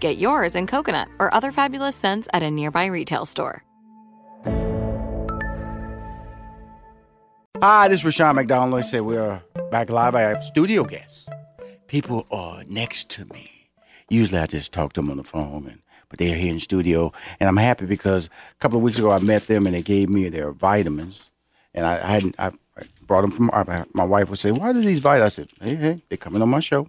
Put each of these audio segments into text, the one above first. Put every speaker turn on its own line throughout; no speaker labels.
Get yours in coconut or other fabulous scents at a nearby retail store.
Hi, this is Rushion McDonald. I say we're back live. I have studio guests. People are next to me. Usually I just talk to them on the phone, and but they're here in studio, and I'm happy because a couple of weeks ago I met them and they gave me their vitamins, and I, I hadn't I brought them from my wife would say, "Why do these vitamins?" I said, "Hey, hey, they're coming on my show.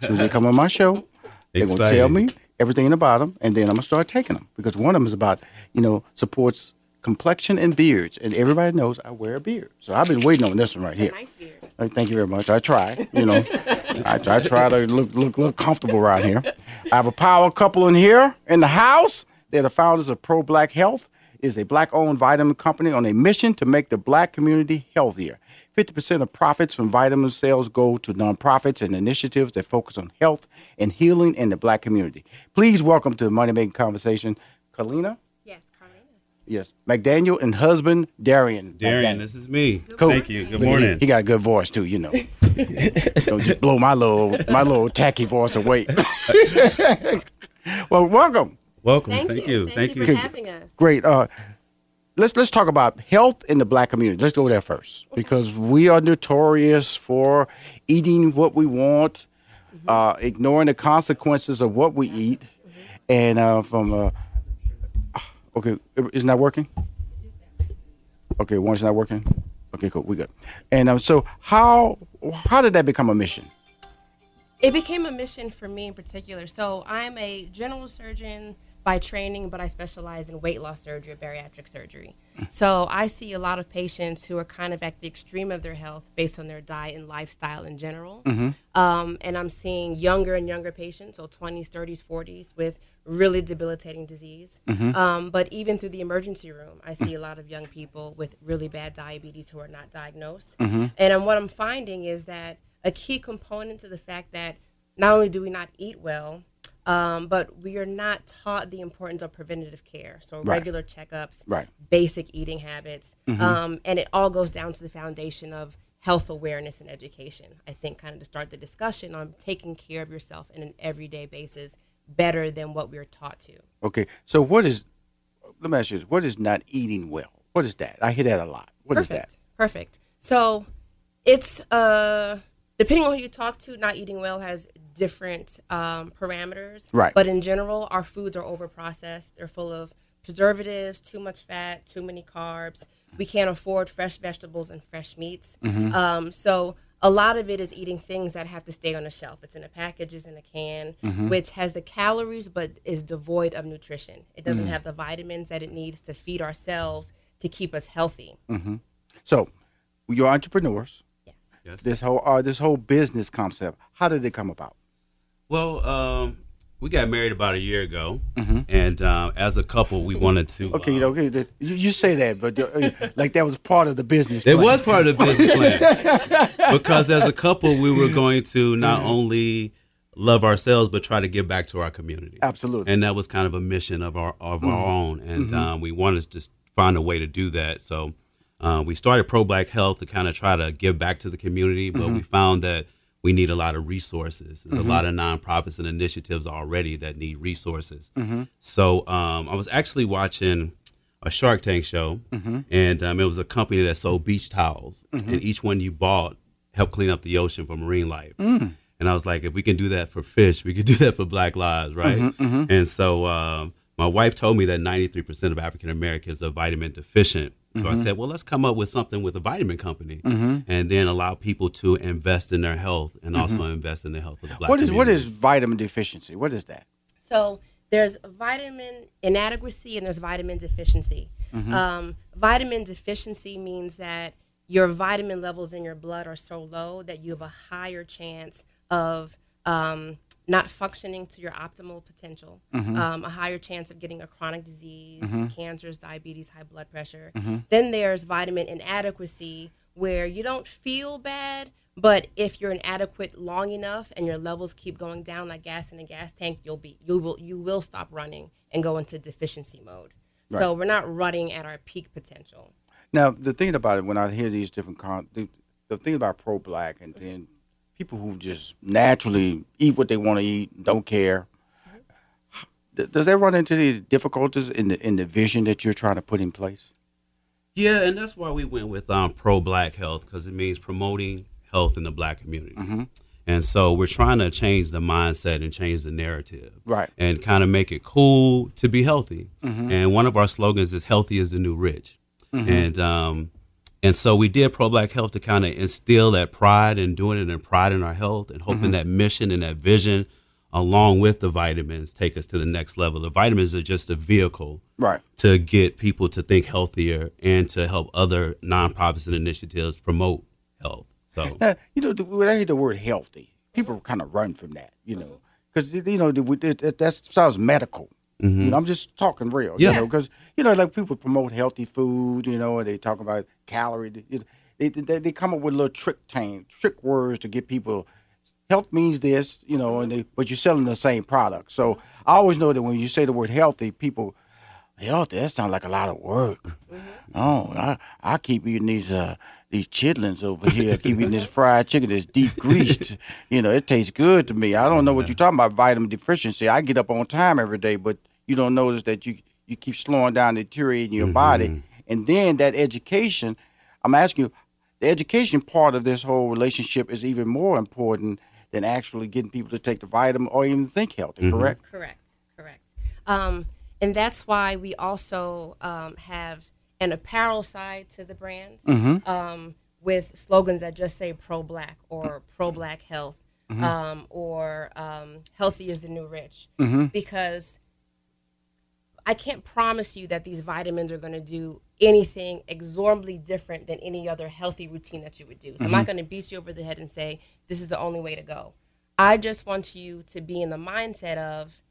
As soon as they come on my show, they're gonna tell me everything about them, and then I'm gonna start taking them because one of them is about you know supports complexion and beards, and everybody knows I wear a beard, so I've been waiting on this one right here.
Nice beard.
Uh, Thank you very much. I try, you know, I, I try to look look look comfortable around here. I have a power couple in here in the house. They're the founders of Pro Black Health. is a black-owned vitamin company on a mission to make the black community healthier. 50% of profits from vitamin sales go to nonprofits and initiatives that focus on health and healing in the black community. Please welcome to the Money Making Conversation, Kalina.
Yes, Carlina.
Yes, McDaniel and husband Darian.
Darian, this is me.
Cool.
Thank you. Good
Look, he-
morning.
He, got a good voice too, you know. Don't just blow my little my little tacky voice away. well, welcome.
Welcome.
Thank,
Thank,
you.
you. Thank, you.
for having us.
Great. Uh, let's let's talk about health in the black community. Let's go there first because we are notorious for eating what we want,
Mm-hmm.
uh, ignoring the consequences of what we eat, and uh, from uh, okay, isn't that working? Okay, one's not working. Okay, cool. We good. And um, so how how did that become a mission?
It became a mission for me in particular. So I'm a general surgeon by training, but I specialize in weight loss surgery, bariatric surgery. So I see a lot of patients who are kind of at the extreme of their health based on their diet and lifestyle in general. Um, and I'm seeing younger and younger patients, so 20s, 30s, 40s, with really debilitating disease. Um, but even through the emergency room, I see a lot of young people with really bad diabetes who are not diagnosed. And um, what I'm finding is that a key component to the fact that not only do we not eat well, um, but we are not taught the importance of preventative care. So
Right.
regular checkups,
Right.
basic eating habits, um, and it all goes down to the foundation of health awareness and education. I think kind of to start the discussion on taking care of yourself in an everyday basis better than what we're taught to.
Okay, so what is? Let me ask you this: What is not eating well? What is that? I hear that a lot. What is
Perfect.
that?
Perfect. So it's uh depending on who you talk to, not eating well has different um, parameters.
Right.
But in general, our foods are over processed. They're full of preservatives, too much fat, too many carbs. We can't afford fresh vegetables and fresh meats.
Mm-hmm.
Um, so a lot of it is eating things that have to stay on the shelf. It's in a package, it's in a can,
Mm-hmm.
which has the calories but is devoid of nutrition. It doesn't
Mm.
have the vitamins that it needs to feed ourselves to keep us healthy.
So, you're entrepreneurs.
Yes.
This whole uh, this whole business concept. How did it come about?
Well, um, we got married about a year ago, and um, as a couple, we wanted to.
Mm-hmm. Okay, you
um,
know, okay, the- you, you say that, but uh, like that was part of the business.
It was part of the business plan because as a couple, we were going to not only love ourselves, but try to give back to our community.
Absolutely.
And that was kind of a mission of our of our own, and um, we wanted to just find a way to do that. So uh, we started Pro Black Health to kind of try to give back to the community, but we found that we need a lot of resources. There's a lot of nonprofits and initiatives already that need resources. So um, I was actually watching a Shark Tank show, and um, it was a company that sold beach towels, and each one you bought helped clean up the ocean for marine life. And I was like, if we can do that for fish, we could do that for Black lives, right? And so um, my wife told me that 93% of African Americans are vitamin deficient. So I said, well, let's come up with something with a vitamin company, and then allow people to invest in their health and also invest in the health of the Black
What is what is vitamin deficiency? What is that?
So there's vitamin inadequacy and there's vitamin deficiency. Um, vitamin deficiency means that your vitamin levels in your blood are so low that you have a higher chance of um, not functioning to your optimal potential, mm-hmm. um, a higher chance of getting a chronic disease, mm-hmm. cancers, diabetes, high blood pressure. Mm-hmm. Then there's vitamin inadequacy, where you don't feel bad, but if you're inadequate long enough and your levels keep going down like gas in a gas tank, you'll be you will you will stop running and go into deficiency mode. So we're not running at our peak potential.
Now the thing about it, when I hear these different con, the, the thing about pro black and then people who just naturally eat what they want to eat, don't care. Does that run into the difficulties in the in the vision that you're trying to put in place?
Yeah, and that's why we went with um, pro Black Health because it means promoting health in the Black community. And so we're trying to change the mindset and change the narrative,
Right.
And kind of make it cool to be healthy. And one of our slogans is "Healthy is the new rich," and um, and so we did pro Black Health to kind of instill that pride and doing it and pride in our health and hoping mm-hmm. that mission and that vision, along with the vitamins, take us to the next level. The vitamins are just a vehicle
Right.
to get people to think healthier and to help other nonprofits and initiatives promote health. So
Now, you know, the, when I hear the word healthy, people kind of run from that, you know, because you know the, it, it, that sounds medical. Mm-hmm. You know, I'm just talking real,
Yeah.
you know, because you know, like people promote healthy food, you know, and they talk about calorie. You know, they, they they come up with little trick tang, trick words to get people. Health means this, you know, and they but you're selling the same product. So I always know that when you say the word healthy, people healthy that sounds like a lot of work. Oh, I I keep eating these uh these chitlins over here. I keep eating this fried chicken that's deep greased. you know, it tastes good to me. I don't know what mm-hmm. you're talking about vitamin deficiency. I get up on time every day, but you don't notice that you you keep slowing down, the deteriorating your body, and then that education. I'm asking you, the education part of this whole relationship is even more important than actually getting people to take the vitamin or even think healthy. Correct?
Correct, correct. Um, and that's why we also um, have an apparel side to the brand um, with slogans that just say pro black or pro black health um, or um, healthy is the new rich. Because I can't promise you that these vitamins are going to do anything exorbitantly different than any other healthy routine that you would do. So I'm not mm-hmm. going to beat you over the head and say this is the only way to go. I just want you to be in the mindset of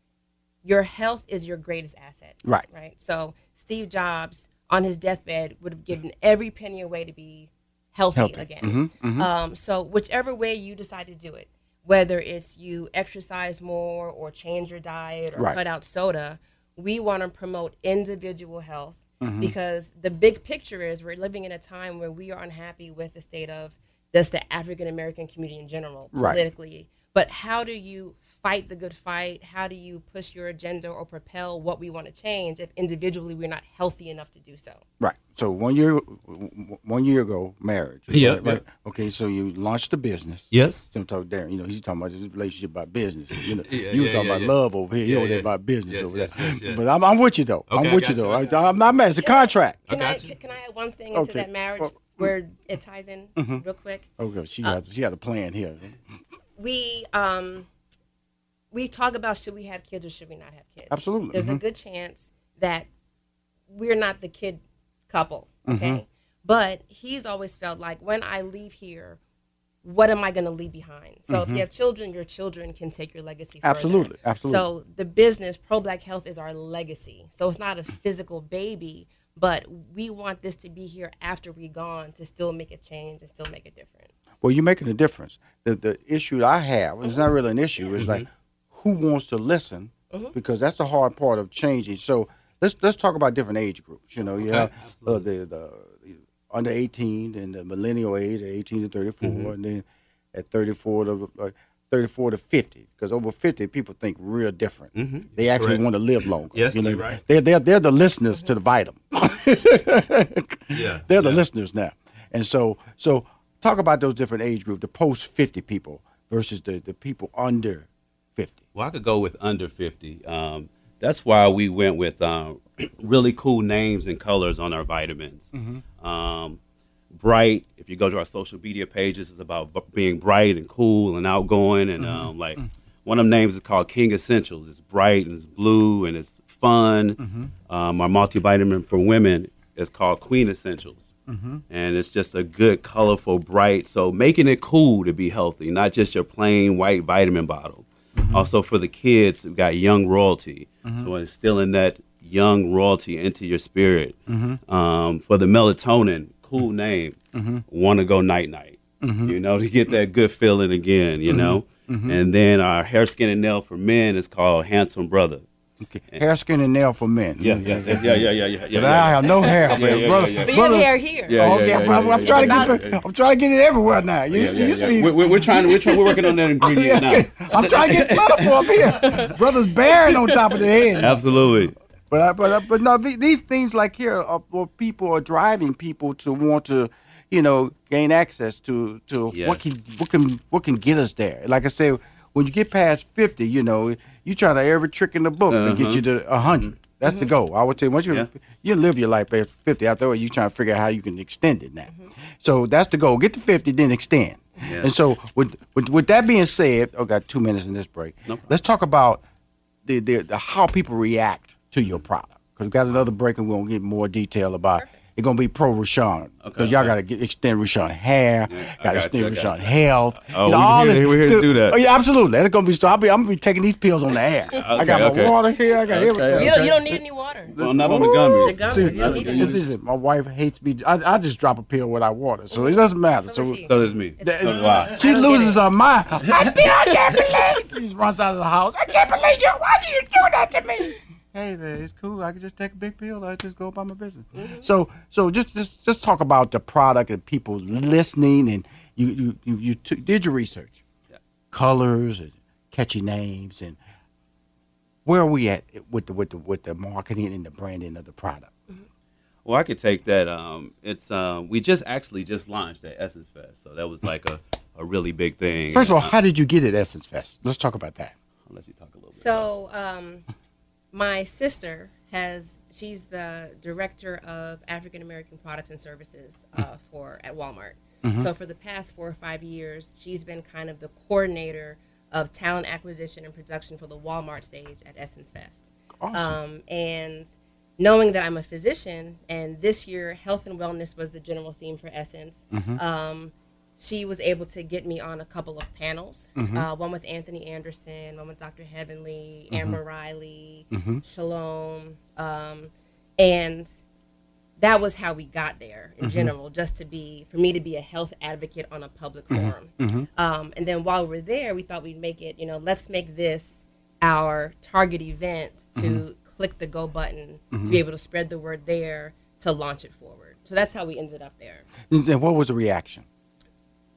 your health is your greatest asset.
Right.
Right. So Steve Jobs on his deathbed would have given every penny away to be healthy,
Healthy.
again. Mm-hmm, mm-hmm. Um, so whichever way you decide to do it, whether it's you exercise more or change your diet or
Right.
cut out soda, we want to promote individual health
Mm-hmm.
because the big picture is we're living in a time where we are unhappy with the state of just the African American community in general,
Right.
politically. But how do you fight the good fight? How do you push your agenda or propel what we want to change if individually we're not healthy enough to do so?
Right. So one year, one year ago, marriage.
Yeah,
Right. right? Okay. So you launched a business.
yes,
So I'm talking Darren. You know, he's talking about his relationship about business. You know,
Yeah,
you were
yeah,
talking
yeah,
about
yeah.
love over here. You
Yeah,
over there about business
Yes,
over
yes,
there.
yes, yes.
But I'm, I'm with you though.
Okay,
I'm with you
you,
though.
I
I,
got
I'm not mad. It's a contract.
Can I,
got you.
can I add one thing into that marriage
Well, mm-hmm.
where it ties in mm-hmm. real quick?
Oh, okay. She uh, got she got a plan here.
we um we talk about should we have kids or should we not have kids
Absolutely,
there's a
mhm.
good chance that we're not the kid couple
Mm-hmm.
okay but he's always felt like when i leave here what am i going to leave behind so if you have children your children can take your legacy further.
Mm-hmm. Absolutely, absolutely.
so the business pro black health is our legacy so it's not a physical baby but we want this to be here after we're gone to still make a change and still make a difference
Well, you're making a difference. The the issue I have it's not really an issue. It's like who wants to listen because that's the hard part of changing. So let's let's talk about different age groups. You know, you have uh, the, the under 18 and the millennial age, 18 to 34,
Mm-hmm.
and then at 34 to uh, 34 to 50. Because over 50, people think real different. They actually
Correct.
want to live longer.
Yes,
you know,
you're right.
They're, they're, they're the listeners to the vitamin.
Yeah.
They're the
yeah.
listeners now. And so so talk about those different age groups, the post 50 people versus the, the people under 50.
Well, I could go with under 50. Um, that's why we went with um, really cool names and colors on our vitamins. Um, bright, if you go to our social media pages, it's about b- being bright and cool and outgoing. And um, like one of them names is called King Essentials. It's bright and it's blue and it's fun. Um, our multivitamin for women is called Queen Essentials. And it's just a good, colorful, bright. So making it cool to be healthy, not just your plain white vitamin bottle. Mm-hmm. Also for the kids, we've got young royalty. Mm-hmm. So instilling that young royalty into your spirit. Mm-hmm. Um, for the melatonin, cool name. Want to go night night. You know, to get that good feeling again. You know, and then our hair, skin, and nail for men is called Handsome Brother.
Okay. Hair, skin, and nail for men.
Yeah, yeah, yeah, yeah, yeah, yeah, yeah.
But I have no hair,
Yeah,
man.
yeah,
brother.
yeah, yeah.
But you have hair here.
Yeah,
okay,
yeah,
I'm,
yeah,
I'm
yeah,
trying
yeah,
to get.
yeah,
I'm trying to get it everywhere now. You,
Yeah,
you
yeah,
used to
yeah.
be.
We're, we're- we're trying. We're, trying, we're working on that ingredient now.
I'm trying to get plentiful up here. Brothers bearing on top of the head.
Absolutely.
But I- but I- but no, these things like here are where people are driving people to want to, you know, gain access to to what can what can what can get us there. Like I said, when you get past fifty, you know, you try to every trick in the book to get you uh-huh. to hundred. Mm-hmm. That's the mm-hmm. goal. I would say once you
Yeah.
you live your life past fifty, after you trying to figure out how you can extend it now. Mm-hmm. So that's the goal. Get to fifty, then extend.
Yeah.
And so with, with with that being said, I got two minutes in this break.
No.
Let's talk about the, the, the how people react to your product. Because we got another break and we're gonna get more detail about it's gonna be pro Rushion. Because
Okay,
y'all
okay.
gotta get extend Rushion hair,
Yeah,
gotta
got
extend
you, I got
Rushion
you.
health.
Oh,
you know,
we
all
here-
the-
we're here to do that.
Oh, yeah, absolutely. That's gonna be so I'll be I'm gonna be taking these pills on the air. I got my water here, I got
Okay,
everything.
You don't, you don't need any water.
Well, not on the gummies.
The gummies,
See,
you
listen, my wife hates me. I, I just drop a pill without water, so it doesn't matter.
So
So,
does.
So does me.
that-
So do
she
I don't get
loses her mind. I, feel, I can't believe. She runs out of the house. I can't believe you. Why do you do that to me? Hey man, it's cool. I can just take a big pill. I just go about my business. So, so just just just talk about the product and people listening, and you you you, you took did your research, yeah. colors and catchy names, and where are we at with the with the with the marketing and the branding of the product?
Well, I could take that. Um, it's um, we just actually just launched at Essence Fest, so that was like a, a really big thing.
First of all,
Uh,
how did you get at Essence Fest? Let's talk about that.
I'll let you talk a little bit.
So, um, my sister has, she's the director of African American products and services uh, for at Walmart. So, for the past four or five years, she's been kind of the coordinator of talent acquisition and production for the Walmart stage at Essence Fest.
Awesome.
Um, and knowing that I'm a physician, and this year health and wellness was the general theme for Essence, um, she was able to get me on a couple of panels. Mm-hmm. Uh, one with Anthony Anderson, one with Dr. Heavenly, mm-hmm. Amber Riley, mm-hmm. Shalom, um, and that was how we got there in general. Just to be for me to be a health advocate on a public forum, um, and then while we're there, we thought we'd make it. You know, let's make this our target event to click the go button to be able to spread the word there to launch it forward. So that's how we ended up there
And what was the reaction?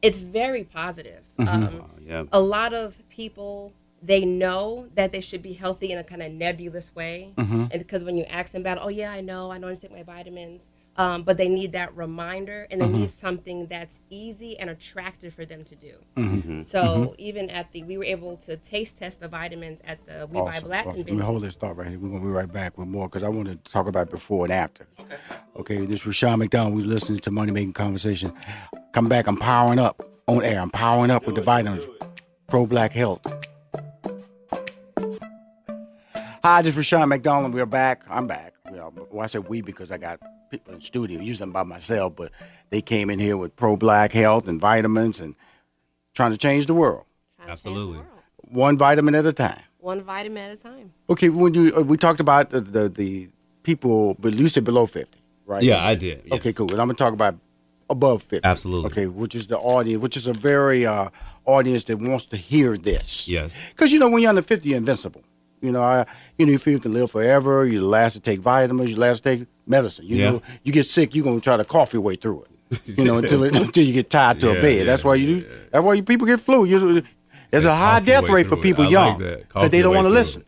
It's very positive. Um,
yeah.
A lot of people they know that they should be healthy in a kind of nebulous way, and because when you ask them about, oh yeah, I know, I know, I take my vitamins, um, but they need that reminder, and they need mm-hmm. something that's easy and attractive for them to do. Mm-hmm. So mm-hmm. even at the, we were able to taste test the vitamins at the We Buy Black
awesome. Let me hold this thought right here. We're gonna be right back with more because I want to talk about before and after. Okay. Okay. This is Rushion McDonald. We're listening to Money Making Conversation. Come back. I'm powering up on air. I'm powering up with the vitamins. Pro Black Health. Hi, this is Rushion McDonald. We're back. I'm back. You know, well, I said we because I got people in the studio. Usually I'm by myself, but they came in here with Pro Black Health and vitamins and trying to change the world,
Trying the
Absolutely.
world.
one vitamin at a time.
One vitamin at a time.
Okay, when you uh, we talked about the the, the people, but you said below fifty, right?
Yeah, I did, yes.
Okay, cool. And I'm gonna talk about above 50.
Absolutely.
Okay, which is the audience, which is a very uh, audience that wants to hear this.
Yes.
Because you know, when you're under 50, you're invincible. You know, I, you know, you feel you can live forever. You're the last to take vitamins. You're the last to take medicine. You
Yeah.
know, you get sick, you're gonna try to cough your way through it. You know, until it, until you get tied to
Yeah,
a bed.
yeah,
that's why you. That's why you, people get flu. You, there's a high death rate for people
like
young
that. Cough
because they don't want to listen.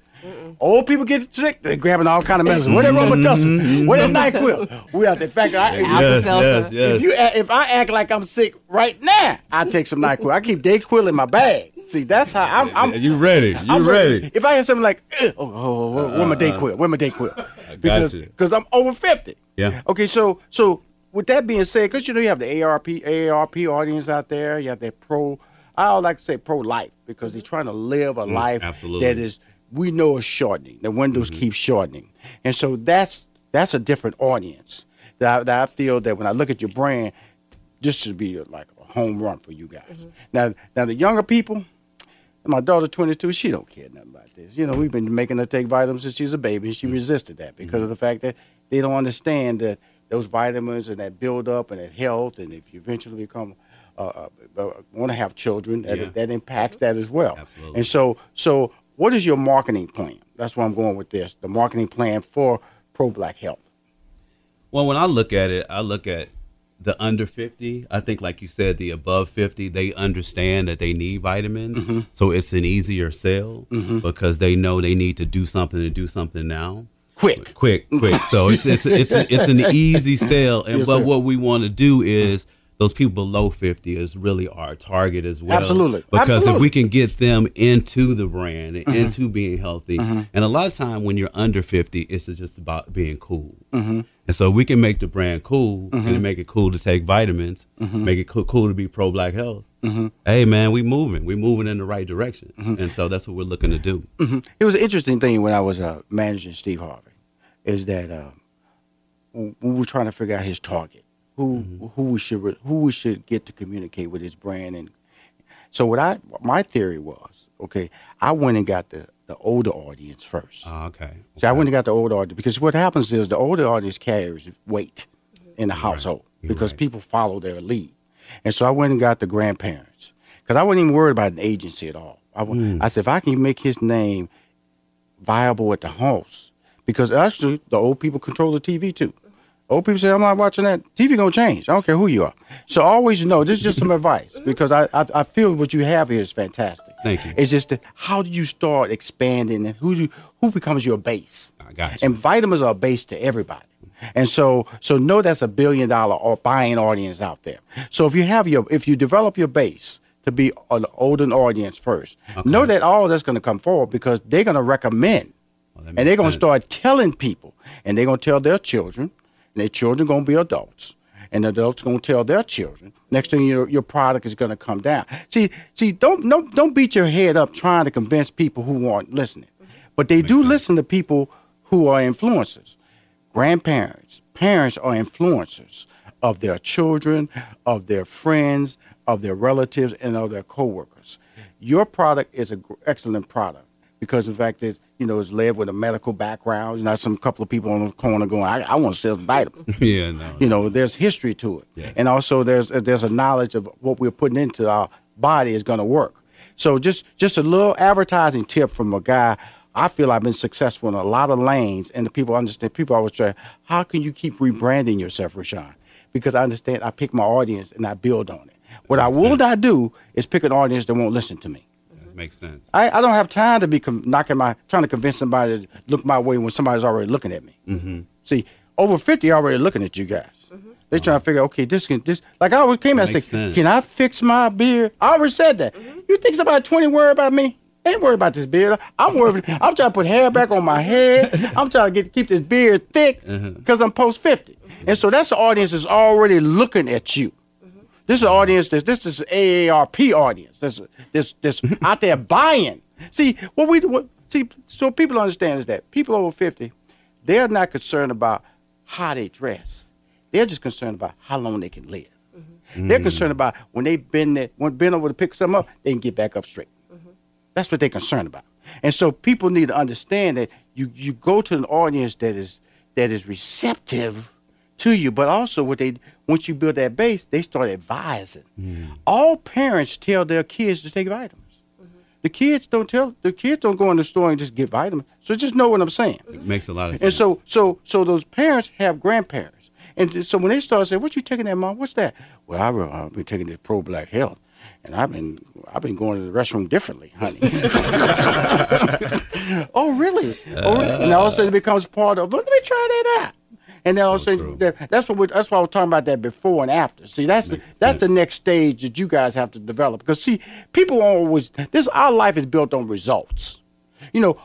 Old people get sick, they're grabbing all kind of medicine. What that Robitussin? What that NyQuil? We out there. In fact, I,
Yes, yes, yes.
if you if I act like I'm sick right now, I take some Nyquil. I keep Dayquil in my bag. See, that's how I'm. I'm
you ready? You
I'm
ready?
If I hear something like, "Ugh, oh, oh, oh, where, where my Dayquil? Where my Dayquil? Because because I'm over fifty.
Yeah.
Okay, so so with that being said, because you know you have the ARP ARP audience out there, you have that pro. I would like to say pro life because they're trying to live a life
Mm, absolutely.
that is we know is shortening. The windows
Mm-hmm.
keep shortening, and so that's that's a different audience. That I, that I feel that when I look at your brand, this should be like a home run for you guys. Now, now the younger people, my daughter, 22, she don't care nothing about this. You know, we've been making her take vitamins since she's a baby, and she resisted that because of the fact that they don't understand that those vitamins and that build up and that health, and if you eventually become uh, uh, uh, want to have children, that,
Yeah.
that impacts that as well.
Absolutely.
And so, so what is your marketing plan? That's where I'm going with this. The marketing plan for Pro Black Health.
Well, when I look at it, I look at the under 50. I think, like you said, the above 50, they understand that they need vitamins.
Mm-hmm.
So it's an easier sale because they know they need to do something and do something now.
Quick.
Quick, quick. So it's it's it's it's an easy sale. And
Yes,
but
sir.
what we want to do is those people below 50 is really our target as well.
Absolutely.
Because if we can get them into the brand
Mm-hmm.
into being healthy, and a lot of time when you're under 50, it's just about being cool.
Mm-hmm.
And so we can make the brand cool and make it cool to take vitamins,
Mm-hmm.
make it cool, cool to be pro black health. Hey man, we moving, we moving in the right direction,
Mm-hmm.
and so that's what we're looking to do.
It was an interesting thing when I was uh, managing Steve Harvey, is that w- we were trying to figure out his target, who who we should re- who we should get to communicate with his brand, and so what I my theory was, okay, I went and got the the older audience first.
Oh, okay.
so I went and got the older audience because what happens is the older audience carries weight in the household
You're
because
right.
people follow their lead, and so I went and got the grandparents because I wasn't even worried about an agency at all. I,
Hmm.
I said if I can make his name viable at the house, because actually the old people control the TV too. Old people say I'm not watching that. TV gonna change. I don't care who you are. So always know this is just some advice because I, I I feel what you have here is fantastic.
Thank you.
It's just that how do you start expanding and who do who becomes your base?
I got you.
And vitamins are a base to everybody. And so so know that's a billion dollar or buying audience out there. So if you have your if you develop your base to be an older audience first, know that all that's going to come forward because they're going to recommend
Well,
and they're going to
sense.
start telling people and they're going to tell their children and their children going to be adults. And adults going to tell their children. Next thing your your product is going to come down. See see don't don't don't beat your head up trying to convince people who aren't listening. But they do listen to people who are influencers. Grandparents parents are influencers of their children of their friends of their relatives and of their coworkers. Your product is an excellent product because in fact it's you know it's led with a medical background. You know some couple of people on the corner going i, I want to sell vitamins
yeah, no.
you know there's history to it.
Yes.
and also there's uh, there's a knowledge of what we're putting into our body is going to work. So just just a little advertising tip from a guy. I feel i've been successful in a lot of lanes and the people understand people always say how can you keep rebranding yourself rashawn? Because i understand i pick my audience and i build on it. What i will not do is pick an audience that won't listen to me
That makes sense.
I, I don't have time to be com- knocking my trying to convince somebody to look my way when somebody's already looking at me. Mm-hmm. See, over fifty already looking at you guys. Mm-hmm. They trying to figure, okay, this can this like I always came out and said,
sense.
can I fix my beard? I already said that. Mm-hmm. You think somebody twenty worried about me? They Ain't worried about this beard. I'm worried. I'm trying to put hair back on my head. I'm trying to get keep this beard thick uh-huh. because I'm post 50 and so that's the audience is already looking at you. This is an audience. This this is AARP audience. This this this out there buying. See what we what, see. So people understand is that people over fifty, they're not concerned about how they dress. They're just concerned about how long they can live. Mm-hmm. They're mm. concerned about when they've been there, when been over to pick something up, they can get back up straight. Mm-hmm. That's what they're concerned about. And so people need to understand that you you go to an audience that is that is receptive to you. But also, what they once you build that base, they start advising. Mm. All parents tell their kids to take vitamins. The kids don't tell the kids don't go in the store and just get vitamins. So just know what I'm saying.
It makes a lot of sense.
And so, so, so those parents have grandparents, and so when they start saying, "What you taking that, mom? What's that?" Well, I, I've been taking this pro black health, and I've been, I've been going to the restroom differently, honey. oh, really? oh, really? And all of a sudden it becomes part of. Let me try that out. And then all of a sudden, that, that's what we, that's why I was talking about that before and after. See, that's the, that's the next stage that you guys have to develop. Because see, people always this our life is built on results. You know,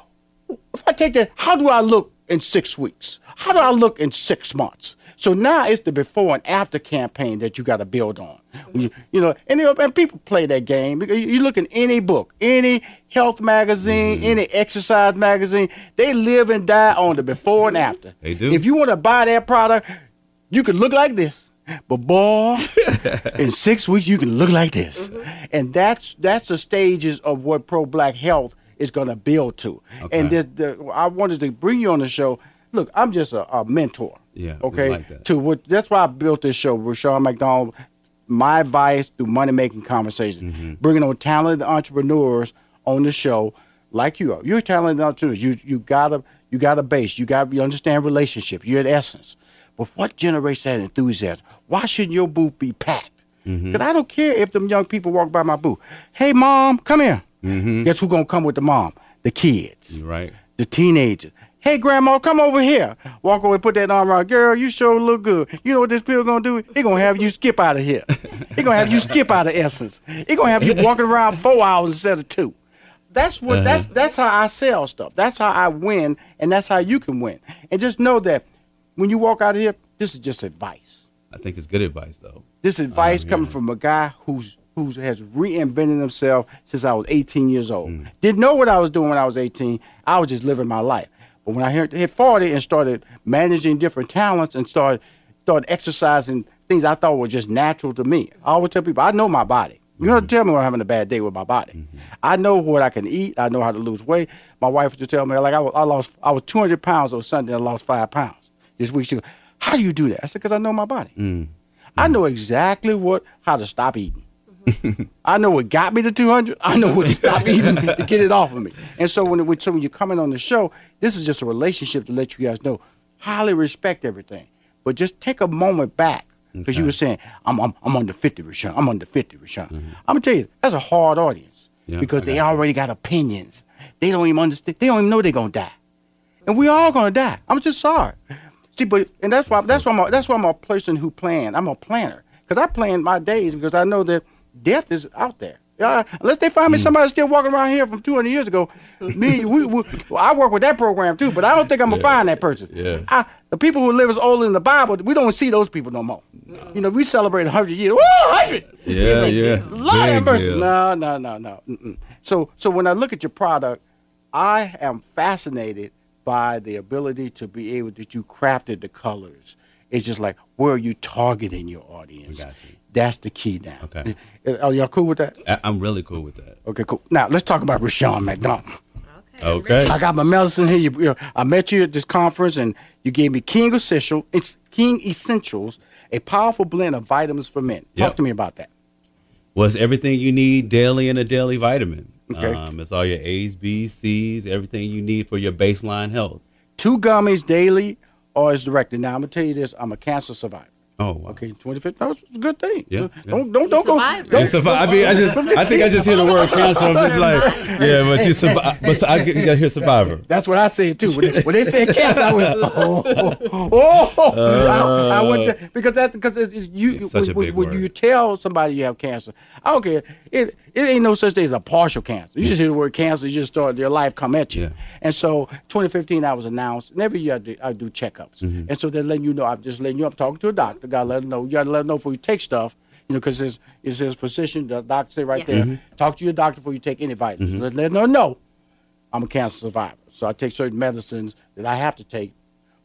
if I take that, how do I look in six weeks? How do I look in six months? So now it's the before and after campaign that you got to build on. You, you know, and, you know, and people play that game. You you look in any book, any health magazine, mm-hmm. any exercise magazine, they live and die on the before and after.
They do.
If you want to buy that product, you can look like this. But boy, in six weeks you can look like this, mm-hmm. and that's that's the stages of what pro black health is going to build to. And
Okay.
this, the, I wanted to bring you on the show. Look, I'm just a, a mentor.
Yeah,
Okay.
like.
To what? That's why I built this show, Rushion McDonald. My advice through money making conversation,
Mm-hmm.
bringing on talented entrepreneurs on the show, like you are. You're talented entrepreneurs. You you got a you got a base. You got you understand relationships. You're at essence. But what generates that enthusiasm? Why shouldn't your booth be packed?
Mm-hmm.
Because I don't care if them young people walk by my booth. Hey, mom, come here. Mm-hmm. Guess who gonna come with the mom? The kids
right.
the teenagers. Hey, grandma, come over here. Walk over, put that arm around. Girl, you sure look good. You know what this pill gonna do? He gonna have you skip out of here. He gonna have you skip out of essence. He gonna have you walking around four hours instead of two. That's what. That's uh-huh. that's how I sell stuff. That's how I win, and that's how you can win. And just know that when you walk out of here, this is just advice.
I think it's good advice though.
This advice uh-huh,
yeah.
coming from a guy who's who has reinvented himself since I was 18 years old. Mm. Didn't know what I was doing when I was 18. I was just living my life. But when I hit, hit 40 and started managing different talents and started started exercising things I thought were just natural to me. I always tell people I know my body. You don't to mm-hmm. tell me when I'm having a bad day with my body. Mm-hmm. I know what I can eat. I know how to lose weight. My wife used to tell me like I, was, I lost I was 200 pounds on Sunday. I lost five pounds this week. She goes, "How do you do that?" I said, "Because I know my body. Mm. I know mm. exactly what how to stop eating. I know what got me to 200. I know what to stop eating to get it off of me. And so when, it, so when you're coming on the show, this is just a relationship to let you guys know. Highly respect everything, but just take a moment back because you were saying I'm I'm I'm under 50, Rushion. I'm under 50, Rushion. Mm-hmm. I'm gonna tell you that's a hard audience
Yeah,
because they
got
already got opinions. They don't even understand. They don't even know they're gonna die, and we all gonna die. I'm just sorry. See, but and that's why that's why I'm a, that's why I'm a person who plan. I'm a planner because I plan my days because I know that death is out there. Yeah, unless they find me somebody still walking around here from 200 years ago, me, we, we well, I work with that program too, but I don't think I'm gonna find that person.
Yeah.
I, the people who live as old in the Bible, we don't see those people no more. You know, we celebrate 100 years. Woo, 100!
Yeah, yeah.
Lord have mercy. No, no, no, no. Mm-mm. So, so when I look at your product, I am fascinated by the ability to be able that you crafted the colors. It's just like where are you targeting your audience?
you.
That's the key now.
Okay.
Uh, Are y'all cool with that?
I, I'm really cool with that.
Okay, cool. Now let's talk about Rushion McDonald.
Okay. okay.
I got my medicine here. You, you know, I met you at this conference, and you gave me King Essential. It's King Essentials, a powerful blend of vitamins for men. Talk
Yep.
to me about that.
was everything you need daily in a daily vitamin.
Okay.
Um, it's all your A's, B's, C's, everything you need for your baseline health.
Two gummies daily, or is directed. Now I'm gonna tell you this: I'm a cancer survivor.
Oh, wow.
Okay, 25th. That was a good thing.
Yeah,
Don't
yeah.
don't don't, don't go.
survivor.
Don't,
You survive. I mean, I just, I think I just hear the word cancer. I'm just like, yeah, but you survive. But I get- you got to hear survivor.
That's what I said too. When they, when they said cancer, I went, oh, oh, oh. I, I went there, because that because it, it- you
It's such a
when,
big
when
word.
you tell somebody you have cancer, I don't care. It it ain't no such thing as a partial cancer. You just hear the word cancer, you just start your life come at you.
Yeah.
And so 2015, I was announced. And every year I do, I do checkups,
Mm-hmm.
and so they're letting you know. I'm just letting you. I'm talking to a doctor. Got to let them know. You got to let them know before you take stuff. You know, because it's, it says physician, the doctor say right
Yeah.
there.
Mm-hmm.
Talk to your doctor before you take any vitamins. Let, let them know I'm a cancer survivor. So I take certain medicines that I have to take.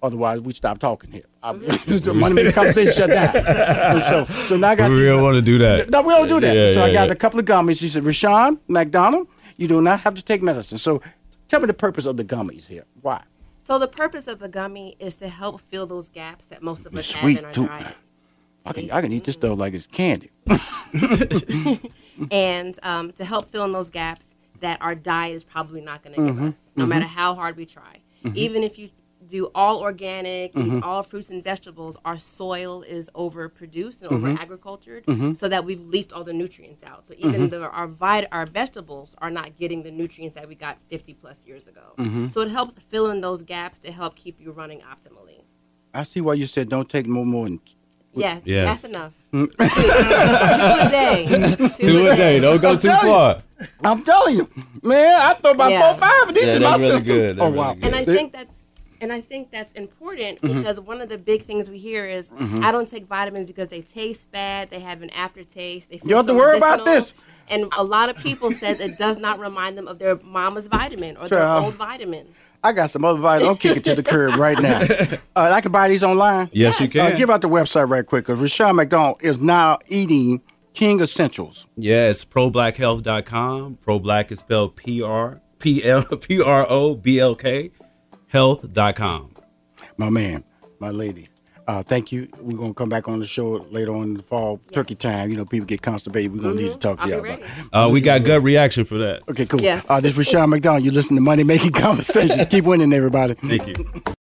Otherwise, we stop talking here. I, the money making conversation shut down. So, so now I got
We
these,
don't want to do that.
No, we don't do that.
Yeah,
so I got
yeah.
a couple of gummies. She said, Rushion McDonald, you do not have to take medicine. So tell me the purpose of the gummies here. Why?
So the purpose of the gummy is to help fill those gaps that most of us
It's
have
sweet,
in our
too.
diet.
I can I can eat this stuff like it's candy.
and um, to help fill in those gaps that our diet is probably not going to
Mm-hmm.
give us, no matter how hard we try. Even if you do all organic,
Mm-hmm.
eat all fruits and vegetables, our soil is overproduced and
Mm-hmm.
over agricultured, so that we've leached all the nutrients out. So even
Mm-hmm.
the, our vit- our vegetables are not getting the nutrients that we got 50 plus years ago.
Mm-hmm.
So it helps fill in those gaps to help keep you running optimally.
I see why you said don't take more more than
Yes,
Yes.
that's enough. two, two a day. Two,
Two a day. Don't go too
telling you.
far.
I'm telling you, man. I throw about
Yeah.
four, five of these
Yeah,
in my
really
system.
good. They're
Oh
really
wow!
good.
and I think that's and I think that's important because one of the big things we hear is I don't take vitamins because they taste bad, they have an aftertaste. They feel
You don't have to
so
worry about this.
And a lot of people says it does not remind them of their mama's vitamin or their old vitamins.
I got some other vitamins. I'm kicking to the curb right now. Uh, I can buy these online.
Yes, you can.
Uh, give out the website right quick because Rushion McDonald is now eating King Essentials.
Yeah, it's problackhealth.com. Pro Black is spelled P R P L P R O B L K health.com.
My man, my lady. Uh, thank you. We're gonna come back on the show later on in the fall, turkey time. You know, people get constipated. We're gonna need to talk to
I'll
y'all
be
about.
ready.
Uh, we got gut reaction for that.
Okay, cool.
Yes.
Uh, this is Rushion McDonald. You listen to Money Making Conversations. Keep winning, everybody.
Thank you.